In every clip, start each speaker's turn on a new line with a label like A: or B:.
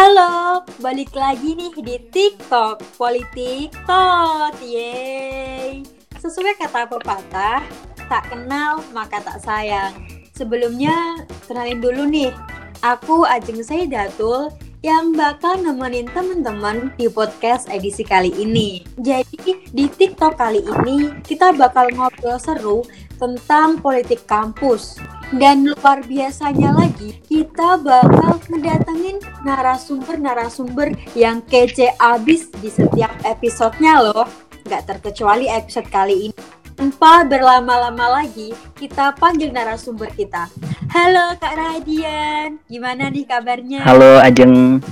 A: Halo, balik lagi nih di TikTok Politik Tot, yeay Sesuai kata pepatah, tak kenal maka tak sayang Sebelumnya, kenalin dulu nih Aku Ajeng Saidatul yang bakal nemenin teman-teman di podcast edisi kali ini. Jadi di TikTok kali ini kita bakal ngobrol seru tentang politik kampus. Dan luar biasanya lagi, kita bakal ngedatengin narasumber-narasumber yang kece abis di setiap episodenya loh. Gak terkecuali episode kali ini. Tanpa berlama-lama lagi, kita panggil narasumber kita. Halo Kak Radian, gimana nih kabarnya?
B: Halo Ajeng,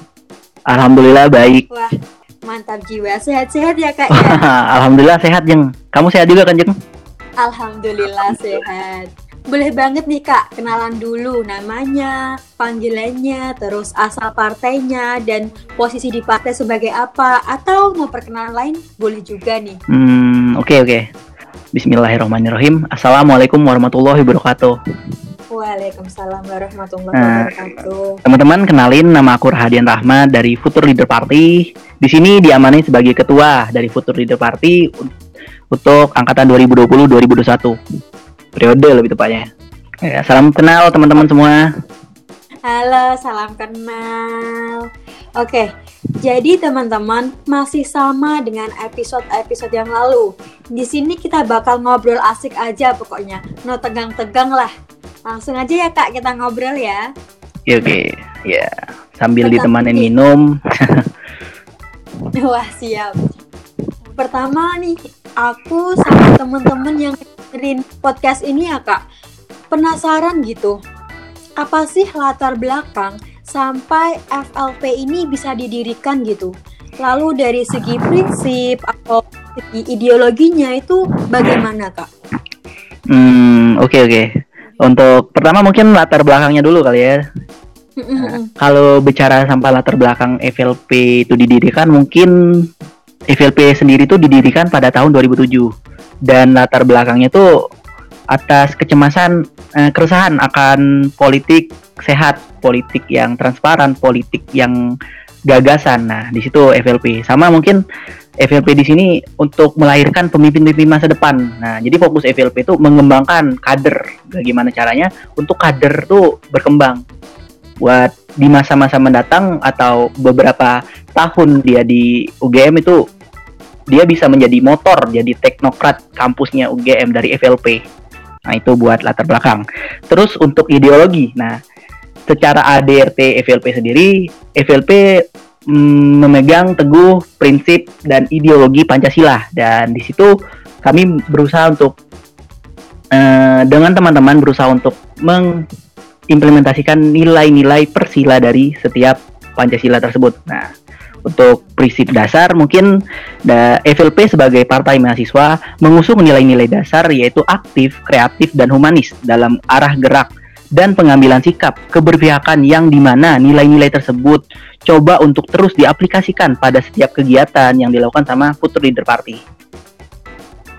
B: Alhamdulillah baik.
A: Wah, mantap jiwa. Sehat-sehat ya Kak ya?
B: Alhamdulillah sehat Jeng. Kamu sehat juga kan Jeng?
A: Alhamdulillah sehat. Boleh banget nih Kak, kenalan dulu namanya, panggilannya, terus asal partainya, dan posisi di partai sebagai apa, atau mau perkenalan lain boleh juga nih.
B: Hmm, oke okay, oke. Okay. Bismillahirrahmanirrahim. Assalamualaikum warahmatullahi wabarakatuh.
A: Waalaikumsalam warahmatullahi nah, wabarakatuh.
B: Teman-teman kenalin nama aku Rahadian Rahmat dari Future Leader Party. Di sini diamani sebagai ketua dari Future Leader Party untuk angkatan 2020-2021. Periode lebih tepatnya. Ya, salam kenal teman-teman semua.
A: Halo, salam kenal. Oke, jadi teman-teman masih sama dengan episode-episode yang lalu. Di sini kita bakal ngobrol asik aja pokoknya, no tegang-tegang lah. Langsung aja ya kak kita ngobrol ya.
B: Oke, oke. ya sambil Pertama ditemanin minum.
A: Wah siap. Pertama nih, aku sama temen-temen yang dengerin podcast ini ya kak, penasaran gitu apa sih latar belakang sampai FLP ini bisa didirikan gitu? Lalu dari segi prinsip atau segi ideologinya itu bagaimana kak?
B: Hmm oke okay, oke. Okay. Untuk pertama mungkin latar belakangnya dulu kali ya. Nah, kalau bicara sampai latar belakang FLP itu didirikan mungkin FLP sendiri itu didirikan pada tahun 2007 dan latar belakangnya itu atas kecemasan eh, keresahan akan politik sehat, politik yang transparan, politik yang gagasan. Nah, di situ FLP. Sama mungkin FLP di sini untuk melahirkan pemimpin-pemimpin masa depan. Nah, jadi fokus FLP itu mengembangkan kader. Bagaimana caranya untuk kader tuh berkembang. Buat di masa-masa mendatang atau beberapa tahun dia di UGM itu dia bisa menjadi motor, jadi teknokrat kampusnya UGM dari FLP. Nah, itu buat latar belakang. Terus untuk ideologi. Nah, secara ADRT FLP sendiri, FLP mm, memegang teguh prinsip dan ideologi Pancasila dan di situ kami berusaha untuk uh, dengan teman-teman berusaha untuk mengimplementasikan nilai-nilai persila dari setiap Pancasila tersebut. Nah, untuk prinsip dasar mungkin da, FLP sebagai partai mahasiswa mengusung nilai-nilai dasar yaitu aktif, kreatif, dan humanis dalam arah gerak dan pengambilan sikap keberpihakan yang di mana nilai-nilai tersebut coba untuk terus diaplikasikan pada setiap kegiatan yang dilakukan sama Future Leader Party.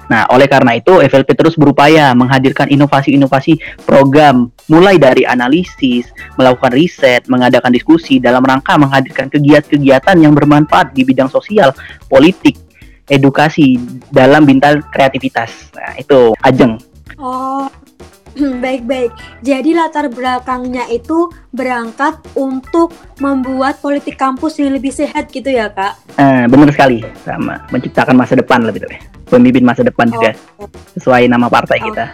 B: Nah, oleh karena itu FLP terus berupaya menghadirkan inovasi-inovasi program mulai dari analisis, melakukan riset, mengadakan diskusi dalam rangka menghadirkan kegiatan-kegiatan yang bermanfaat di bidang sosial, politik, edukasi dalam bintang kreativitas. Nah, itu Ajeng.
A: Oh, Baik-baik. Jadi latar belakangnya itu berangkat untuk membuat politik kampus yang lebih sehat gitu ya, Kak?
B: Eh, benar sekali. Sama menciptakan masa depan lebih tepatnya. Pemimpin masa depan oh. juga. Sesuai nama partai oh. kita.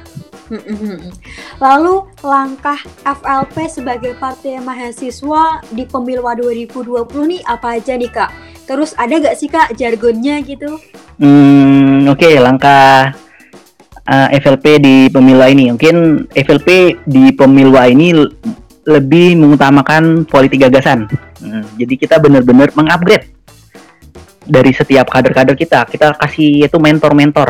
A: Lalu langkah FLP sebagai partai mahasiswa di pemilu 2020 nih apa aja nih kak? Terus ada gak sih kak jargonnya gitu?
B: Hmm, oke okay, langkah uh, eh, FLP di pemilu ini. Mungkin FLP di pemilu ini lebih mengutamakan politik gagasan. Hmm, jadi kita benar-benar mengupgrade dari setiap kader-kader kita. Kita kasih itu mentor-mentor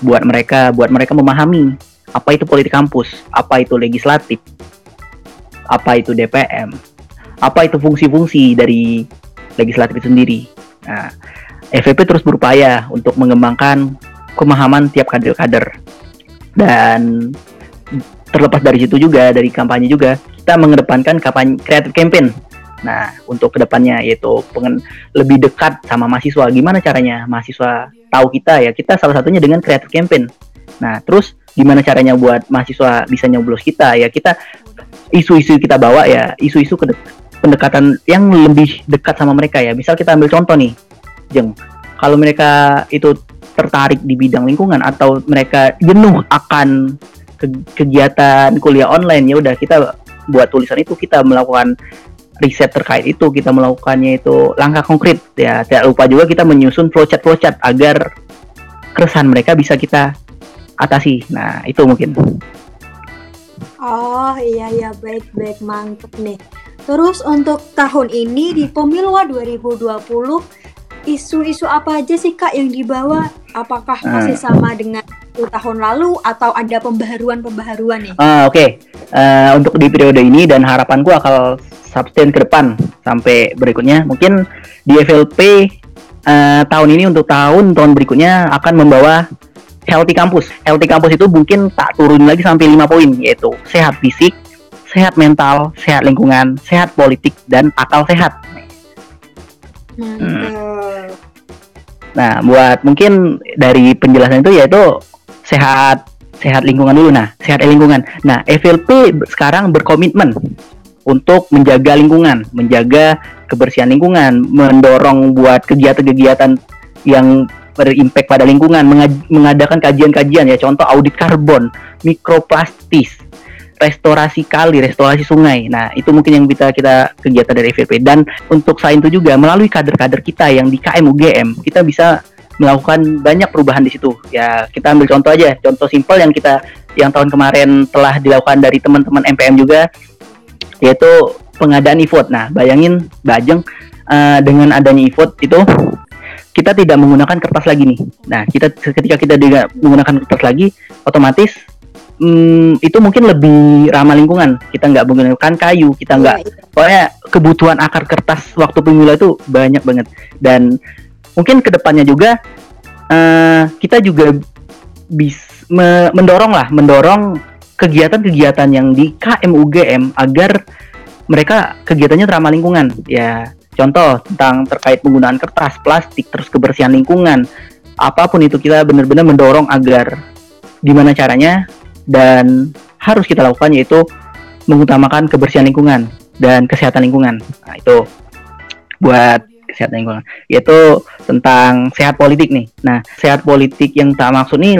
B: buat mereka, buat mereka memahami apa itu politik kampus, apa itu legislatif, apa itu DPM, apa itu fungsi-fungsi dari legislatif itu sendiri. Nah, FVP terus berupaya untuk mengembangkan pemahaman tiap kader-kader dan terlepas dari situ juga dari kampanye juga kita mengedepankan kampanye kreatif campaign Nah, untuk ke depannya yaitu pengen lebih dekat sama mahasiswa. Gimana caranya mahasiswa tahu kita ya? Kita salah satunya dengan creator campaign. Nah, terus gimana caranya buat mahasiswa bisa nyoblos kita ya? Kita isu-isu kita bawa ya, isu-isu pendekatan yang lebih dekat sama mereka ya. Misal kita ambil contoh nih, Jeng. Kalau mereka itu tertarik di bidang lingkungan atau mereka jenuh akan kegiatan kuliah online ya udah kita buat tulisan itu kita melakukan riset terkait itu kita melakukannya itu langkah konkret. Ya tidak lupa juga kita menyusun flowchart flowchart agar keresahan mereka bisa kita atasi. Nah itu mungkin.
A: Oh iya iya. Baik baik. Mantep nih. Terus untuk tahun ini di pemilu 2020 isu-isu apa aja sih kak yang dibawa? Apakah masih hmm. sama dengan tahun lalu atau ada pembaharuan-pembaharuan nih?
B: Uh, Oke, okay. uh, untuk di periode ini dan harapanku akan sustain ke depan sampai berikutnya. Mungkin di FLP uh, eh, tahun ini untuk tahun tahun berikutnya akan membawa healthy campus. Healthy campus itu mungkin tak turun lagi sampai lima poin yaitu sehat fisik, sehat mental, sehat lingkungan, sehat politik dan akal sehat. Hmm. Nah, buat mungkin dari penjelasan itu yaitu sehat sehat lingkungan dulu. Nah, sehat lingkungan. Nah, FLP sekarang berkomitmen untuk menjaga lingkungan, menjaga kebersihan lingkungan, mendorong buat kegiatan-kegiatan yang berimpact pada lingkungan, mengadakan kajian-kajian ya, contoh audit karbon, mikroplastis, restorasi kali, restorasi sungai. Nah, itu mungkin yang bisa kita kegiatan dari FVP. Dan untuk selain itu juga melalui kader-kader kita yang di KM UGM, kita bisa melakukan banyak perubahan di situ. Ya, kita ambil contoh aja, contoh simpel yang kita yang tahun kemarin telah dilakukan dari teman-teman MPM juga yaitu pengadaan e-vote. Nah, bayangin Bajeng uh, dengan adanya e-vote itu kita tidak menggunakan kertas lagi nih. Nah, kita ketika kita tidak menggunakan kertas lagi, otomatis hmm, itu mungkin lebih ramah lingkungan. Kita nggak menggunakan kayu, kita nggak, yeah. pokoknya kebutuhan akar kertas waktu pemilu itu banyak banget. Dan mungkin ke depannya juga uh, kita juga bisa me mendorong lah, mendorong kegiatan-kegiatan yang di KMUGM agar mereka kegiatannya ramah lingkungan. Ya, contoh tentang terkait penggunaan kertas, plastik, terus kebersihan lingkungan. Apa pun itu kita benar-benar mendorong agar gimana caranya dan harus kita lakukan yaitu mengutamakan kebersihan lingkungan dan kesehatan lingkungan. Nah, itu buat kesehatan lingkungan. Yaitu tentang sehat politik nih. Nah, sehat politik yang tak maksud nih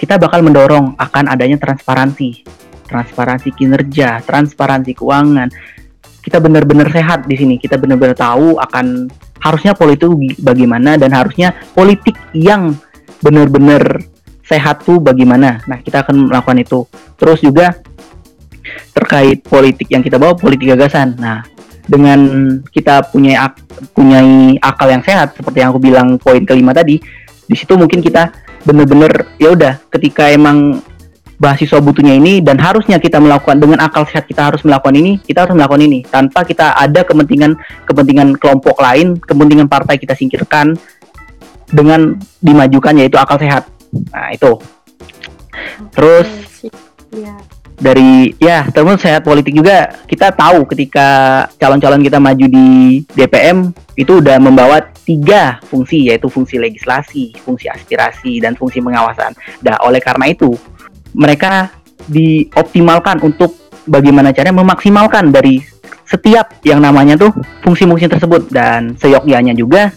B: kita bakal mendorong akan adanya transparansi, transparansi kinerja, transparansi keuangan. Kita benar-benar sehat di sini. Kita benar-benar tahu akan harusnya politik bagaimana dan harusnya politik yang benar-benar sehat tuh bagaimana. Nah, kita akan melakukan itu. Terus juga terkait politik yang kita bawa politik gagasan. Nah, dengan kita punya ak punya akal yang sehat seperti yang aku bilang poin kelima tadi, di situ mungkin kita bener-bener ya udah ketika emang mahasiswa butuhnya ini dan harusnya kita melakukan dengan akal sehat kita harus melakukan ini kita harus melakukan ini. Tanpa kita ada kepentingan kepentingan kelompok lain kepentingan partai kita singkirkan dengan dimajukan yaitu akal sehat. Nah itu. Terus ya dari ya terus sehat politik juga kita tahu ketika calon-calon kita maju di DPM itu udah membawa tiga fungsi yaitu fungsi legislasi, fungsi aspirasi dan fungsi pengawasan. Nah, oleh karena itu mereka dioptimalkan untuk bagaimana caranya memaksimalkan dari setiap yang namanya tuh fungsi-fungsi tersebut dan seyogyanya juga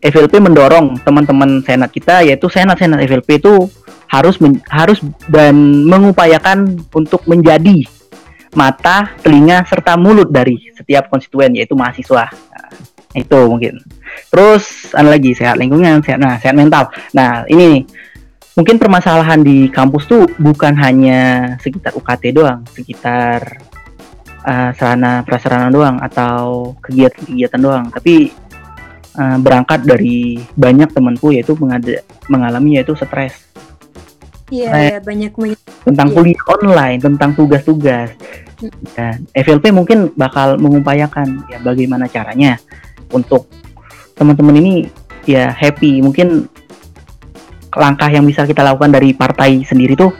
B: FLP mendorong teman-teman senat kita yaitu senat-senat FLP itu harus harus dan mengupayakan untuk menjadi mata, telinga serta mulut dari setiap konstituen yaitu mahasiswa. Itu mungkin. Terus ada lagi sehat lingkungan, sehat nah, sehat mental. Nah, ini nih. Mungkin permasalahan di kampus tuh bukan hanya sekitar UKT doang, sekitar uh, sarana prasarana doang atau kegiatan-kegiatan doang, tapi uh, berangkat dari banyak temanku yaitu mengalami yaitu stres
A: Iya, yeah, yeah, banyak
B: tentang yeah. kuliah online, tentang tugas-tugas. Hmm. Dan FLP mungkin bakal mengupayakan ya bagaimana caranya untuk teman-teman ini ya happy. Mungkin langkah yang bisa kita lakukan dari partai sendiri tuh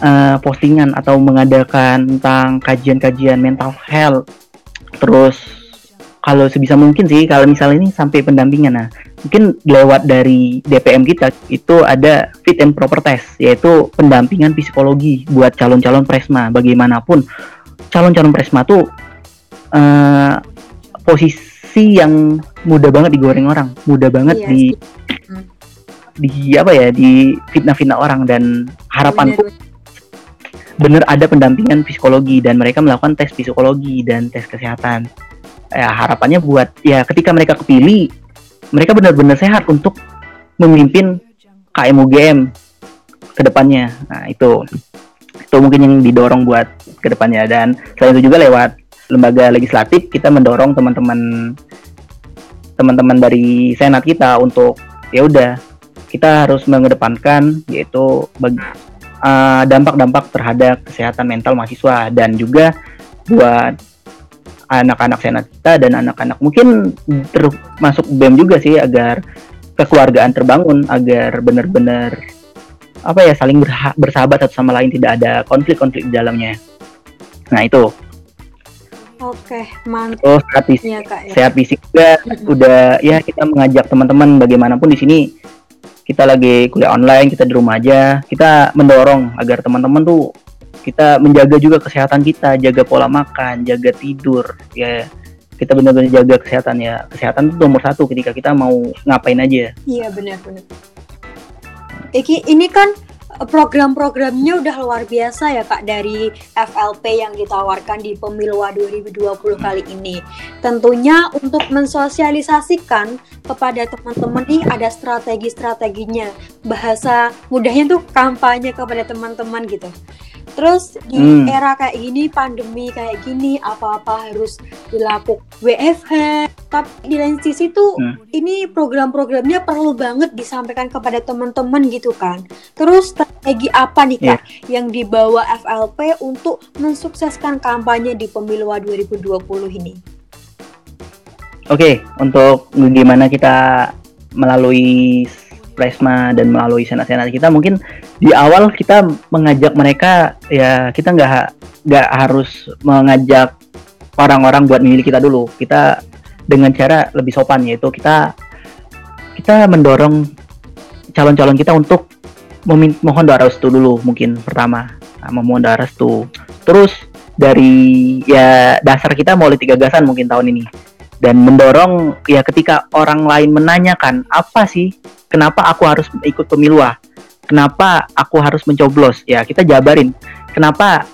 B: uh, postingan atau mengadakan tentang kajian-kajian mental health, terus kalau sebisa mungkin sih kalau misalnya ini sampai pendampingan nah mungkin lewat dari DPM kita itu ada fit and proper test yaitu pendampingan psikologi buat calon-calon presma bagaimanapun calon-calon presma tuh uh, posisi yang mudah banget digoreng orang mudah banget iya, di hmm. di apa ya di fitnah-fitnah orang dan harapanku bener ada pendampingan psikologi dan mereka melakukan tes psikologi dan tes kesehatan ya harapannya buat ya ketika mereka kepilih mereka benar-benar sehat untuk memimpin KMUGM ke depannya. Nah, itu itu mungkin yang didorong buat ke depannya dan selain itu juga lewat lembaga legislatif kita mendorong teman-teman teman-teman dari senat kita untuk ya udah kita harus mengedepankan yaitu uh, dampak-dampak terhadap kesehatan mental mahasiswa dan juga buat anak-anak senat kita dan anak-anak mungkin termasuk BEM juga sih agar kekeluargaan terbangun agar benar-benar apa ya saling bersahabat satu sama lain tidak ada konflik-konflik di dalamnya. Nah itu.
A: Oke, mantap.
B: Oh, sehat fisik, ya, Kak, ya. sehat fisik juga. Mm-hmm. udah ya kita mengajak teman-teman bagaimanapun di sini. Kita lagi kuliah online, kita di rumah aja, kita mendorong agar teman-teman tuh kita menjaga juga kesehatan kita. Jaga pola makan jaga tidur ya. Kita benar-benar jaga kesehatan ya. Kesehatan itu nomor satu ketika kita mau ngapain aja.
A: Iya benar-benar. Iki ini kan program-programnya udah luar biasa ya Kak dari FLP yang ditawarkan di Pemilu 2020 kali ini. Tentunya untuk mensosialisasikan kepada teman-teman nih ada strategi-strateginya. Bahasa mudahnya tuh kampanye kepada teman-teman gitu. Terus di hmm. era kayak gini, pandemi kayak gini, apa-apa harus dilakukan WFH. Tapi di lain sisi tuh hmm. ini program-programnya perlu banget disampaikan kepada teman-teman gitu kan. Terus strategi apa nih kak yeah. yang dibawa FLP untuk mensukseskan kampanye di pemilu 2020 ini?
B: Oke, okay, untuk gimana kita melalui Presma dan melalui senat-senat kita mungkin di awal kita mengajak mereka ya kita nggak nggak harus mengajak orang-orang buat milih kita dulu kita dengan cara lebih sopan yaitu kita kita mendorong calon-calon kita untuk mohon doa restu dulu mungkin pertama. Nah, memohon doa restu. Terus dari ya dasar kita mau tiga gagasan mungkin tahun ini. Dan mendorong ya ketika orang lain menanyakan apa sih? Kenapa aku harus ikut pemilu ah kenapa aku harus mencoblos? Ya kita jabarin. Kenapa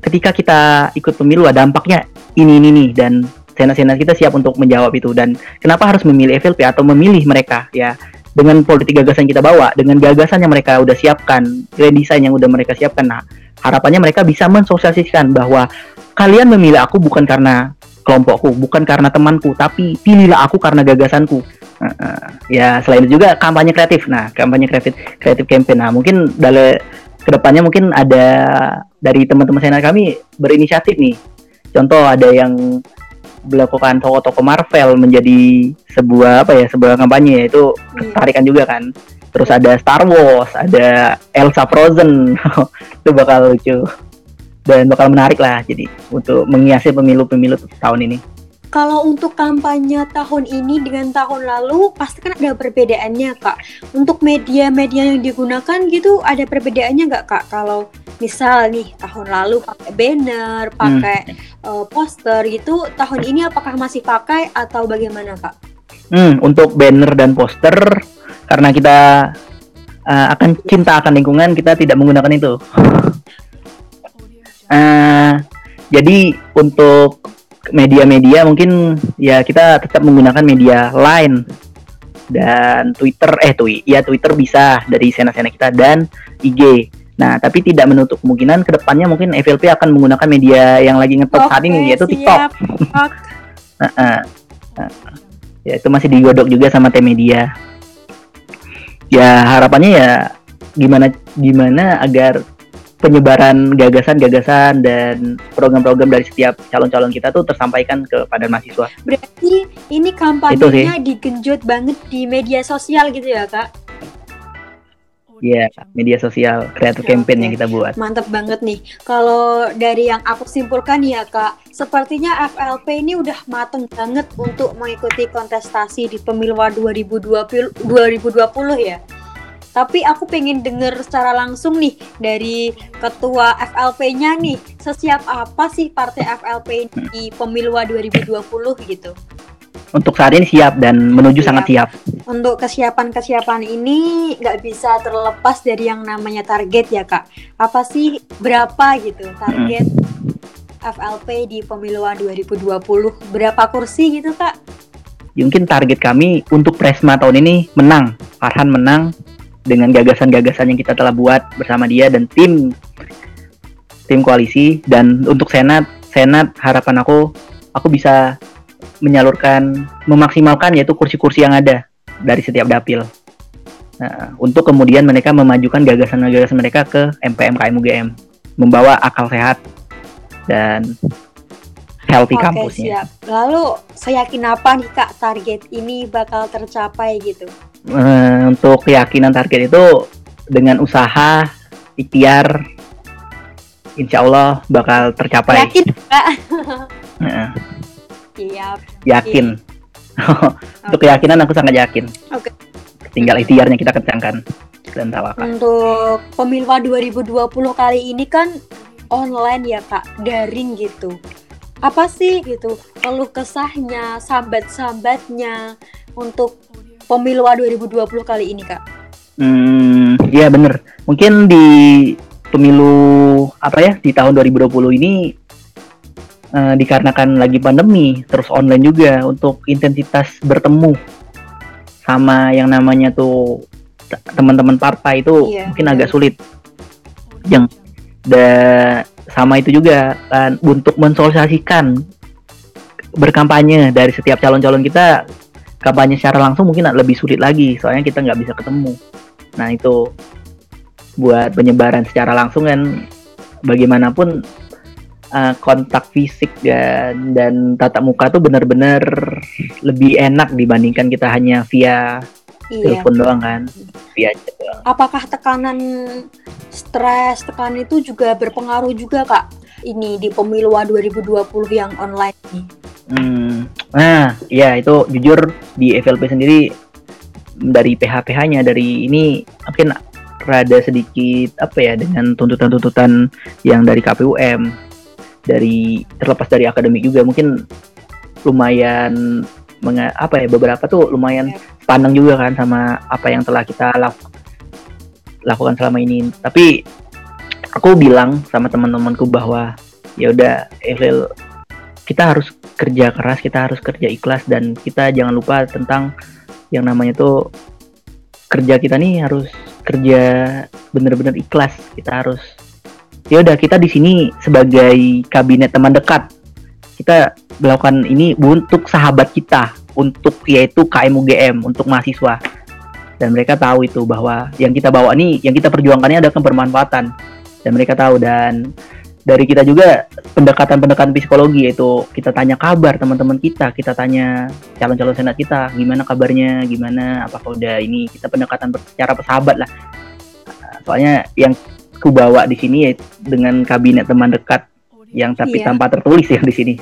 B: ketika kita ikut pemilu ah, dampaknya ini ini nih dan senat-senat kita siap untuk menjawab itu. Dan kenapa harus memilih FLP atau memilih mereka? Ya dengan politik gagasan kita bawa dengan gagasan yang mereka udah siapkan grand design yang udah mereka siapkan. Nah harapannya mereka bisa mensosialisasikan bahwa kalian memilih aku bukan karena kelompokku bukan karena temanku tapi pilihlah aku karena gagasanku. Uh, ya selain itu juga kampanye kreatif. Nah kampanye kreatif kreatif campaign. Nah mungkin dari ke depannya mungkin ada dari teman-teman saya kami berinisiatif nih. Contoh ada yang melakukan toko-toko Marvel menjadi sebuah apa ya sebuah kampanye itu iya. tarikan juga kan terus ada Star Wars ada Elsa Frozen itu bakal lucu dan bakal menarik lah jadi untuk menghiasi pemilu-pemilu tahun ini
A: kalau untuk kampanye tahun ini dengan tahun lalu pasti kan ada perbedaannya kak. Untuk media-media yang digunakan gitu ada perbedaannya nggak kak? Kalau misal nih tahun lalu pakai banner, pakai hmm. Uh, poster gitu, tahun ini apakah masih pakai atau bagaimana kak?
B: Hmm, untuk banner dan poster karena kita uh, akan cinta akan lingkungan kita tidak menggunakan itu. uh, jadi untuk media-media mungkin ya kita tetap menggunakan media lain dan Twitter eh tweet ya Twitter bisa dari sena-sena kita dan IG. Nah, tapi tidak menutup kemungkinan ke depannya mungkin FLP akan menggunakan media yang lagi ngetop saat ini yaitu TikTok. uh, uh, uh, ya itu masih digodok juga sama tim media. Ya harapannya ya gimana gimana agar penyebaran gagasan-gagasan dan program-program dari setiap calon-calon kita tuh tersampaikan kepada mahasiswa.
A: Berarti ini kampanyenya digenjot banget di media sosial gitu ya kak?
B: Iya, yeah, media sosial, kreatif campaign okay. yang kita buat.
A: Mantap banget nih. Kalau dari yang aku simpulkan ya kak, sepertinya FLP ini udah mateng banget untuk mengikuti kontestasi di pemilu 2020, 2020 ya. Tapi aku pengen denger secara langsung nih dari ketua FLP-nya nih, sesiap apa sih partai FLP di pemilu 2020 gitu?
B: Untuk saat ini siap dan menuju siap. sangat siap.
A: Untuk kesiapan-kesiapan ini nggak bisa terlepas dari yang namanya target ya kak. Apa sih berapa gitu target hmm. FLP di pemiluan 2020? Berapa kursi gitu kak?
B: Mungkin target kami untuk Presma tahun ini menang. Farhan menang, dengan gagasan-gagasan yang kita telah buat bersama dia dan tim tim koalisi dan untuk senat senat harapan aku aku bisa menyalurkan memaksimalkan yaitu kursi-kursi yang ada dari setiap dapil nah, untuk kemudian mereka memajukan gagasan-gagasan mereka ke MPM KMUGM membawa akal sehat dan healthy Oke, kampusnya.
A: Siap. Lalu saya yakin apa nih kak target ini bakal tercapai gitu?
B: uh, untuk keyakinan target itu dengan usaha ikhtiar insya Allah bakal tercapai
A: yakin pak
B: uh, siap yakin untuk okay. keyakinan aku sangat yakin
A: okay.
B: tinggal ikhtiarnya kita kencangkan dan tawakal
A: untuk pemilu 2020 kali ini kan online ya kak daring gitu apa sih gitu keluh kesahnya sambat-sambatnya untuk pemilu 2020 kali ini kak?
B: Hmm, iya bener. Mungkin di pemilu apa ya di tahun 2020 ini uh, dikarenakan lagi pandemi, terus online juga untuk intensitas bertemu sama yang namanya tuh teman-teman partai itu iya, mungkin iya. agak sulit. Yang da sama itu juga kan untuk mensosialisasikan berkampanye dari setiap calon-calon kita kampanye secara langsung mungkin lebih sulit lagi soalnya kita nggak bisa ketemu nah itu buat penyebaran secara langsung kan bagaimanapun uh, kontak fisik dan dan tatap muka tuh benar-benar lebih enak dibandingkan kita hanya via iya. telepon doang kan? Via
A: doang. apakah tekanan stres tekanan itu juga berpengaruh juga kak? Ini di pemilu 2020 yang online.
B: Hmm, nah, ya itu jujur di FLP sendiri dari PH-PH-nya dari ini mungkin rada sedikit apa ya dengan tuntutan-tuntutan yang dari KPUM dari terlepas dari akademik juga mungkin lumayan menga, apa ya beberapa tuh lumayan pandang juga kan sama apa yang telah kita laku, lakukan selama ini tapi aku bilang sama teman-temanku bahwa ya udah FL kita harus kerja keras, kita harus kerja ikhlas dan kita jangan lupa tentang yang namanya tuh kerja kita nih harus kerja bener-bener ikhlas. Kita harus ya udah kita di sini sebagai kabinet teman dekat. Kita melakukan ini untuk sahabat kita, untuk yaitu KMUGM, untuk mahasiswa. Dan mereka tahu itu bahwa yang kita bawa nih, yang kita perjuangkan ini ada kebermanfaatan. Dan mereka tahu dan dari kita juga pendekatan-pendekatan psikologi yaitu kita tanya kabar teman-teman kita, kita tanya calon-calon senat kita gimana kabarnya, gimana apakah udah ini kita pendekatan secara persahabat lah. Soalnya yang ku bawa di sini ya dengan kabinet teman dekat yang tapi iya. tanpa tertulis ya di sini.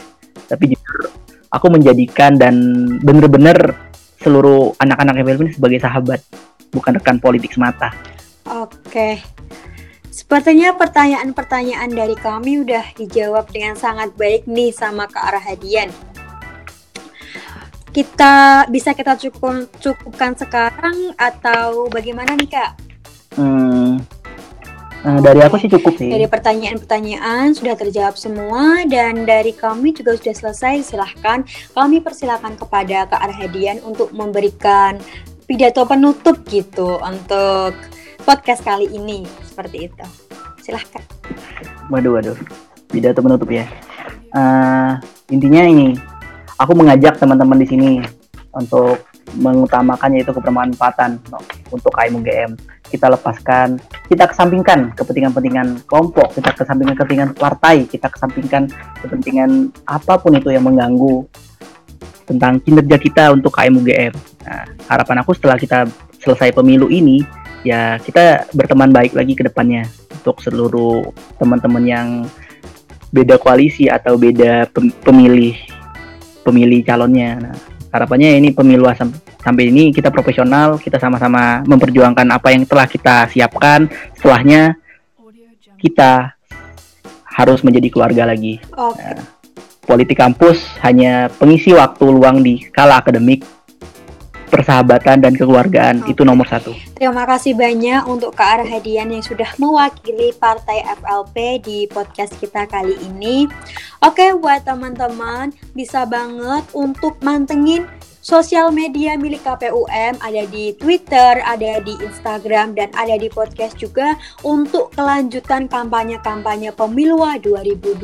B: Tapi jujur aku menjadikan dan bener-bener seluruh anak-anak FLP ini sebagai sahabat, bukan rekan politik semata.
A: Oke. Sepertinya pertanyaan-pertanyaan dari kami udah dijawab dengan sangat baik nih sama Kak Rahadian. Kita bisa kita cukup cukupkan sekarang atau bagaimana nih Kak?
B: Hmm, Nah, dari aku sih cukup sih.
A: Dari pertanyaan-pertanyaan sudah terjawab semua dan dari kami juga sudah selesai. Silahkan kami persilahkan kepada Kak Arhadian untuk memberikan pidato penutup gitu untuk podcast kali ini seperti itu. Silahkan.
B: Waduh, waduh. Pidato menutup ya. Uh, intinya ini, aku mengajak teman-teman di sini untuk mengutamakan yaitu kebermanfaatan untuk KMUGM. Kita lepaskan, kita kesampingkan kepentingan-kepentingan kelompok, kita kesampingkan kepentingan partai, kita kesampingkan kepentingan apa pun itu yang mengganggu tentang kinerja kita untuk KMUGM. Nah, harapan aku setelah kita selesai pemilu ini, ya kita berteman baik lagi ke depannya untuk seluruh teman-teman yang beda koalisi atau beda pemilih pemilih calonnya. Nah, harapannya ini pemilu sam sampai ini kita profesional, kita sama-sama memperjuangkan apa yang telah kita siapkan. Setelahnya kita harus menjadi keluarga lagi. Okay. Nah, politik kampus hanya pengisi waktu luang di kala akademik persahabatan dan kekeluargaan okay. itu nomor satu.
A: Terima kasih banyak untuk Kak Arhadian yang sudah mewakili Partai FLP di podcast kita kali ini. Oke, buat teman-teman bisa banget untuk mantengin sosial media milik KPUM ada di Twitter, ada di Instagram, dan ada di podcast juga untuk kelanjutan kampanye-kampanye pemilu 2020.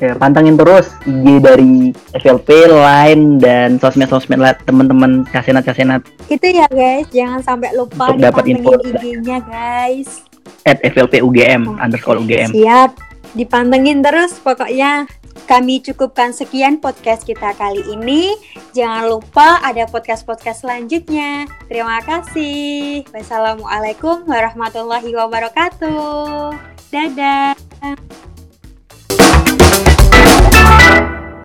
B: Ya, pantengin terus IG dari FLP, Line, dan sosmed-sosmed teman-teman kasenat-kasenat.
A: Itu ya guys, jangan sampai lupa Untuk dapat info IG-nya guys.
B: At FLP UGM, oh, underscore UGM.
A: Siap, dipantengin terus pokoknya. Kami cukupkan sekian podcast kita kali ini. Jangan lupa ada podcast-podcast selanjutnya. Terima kasih. Wassalamualaikum warahmatullahi wabarakatuh. Dadah.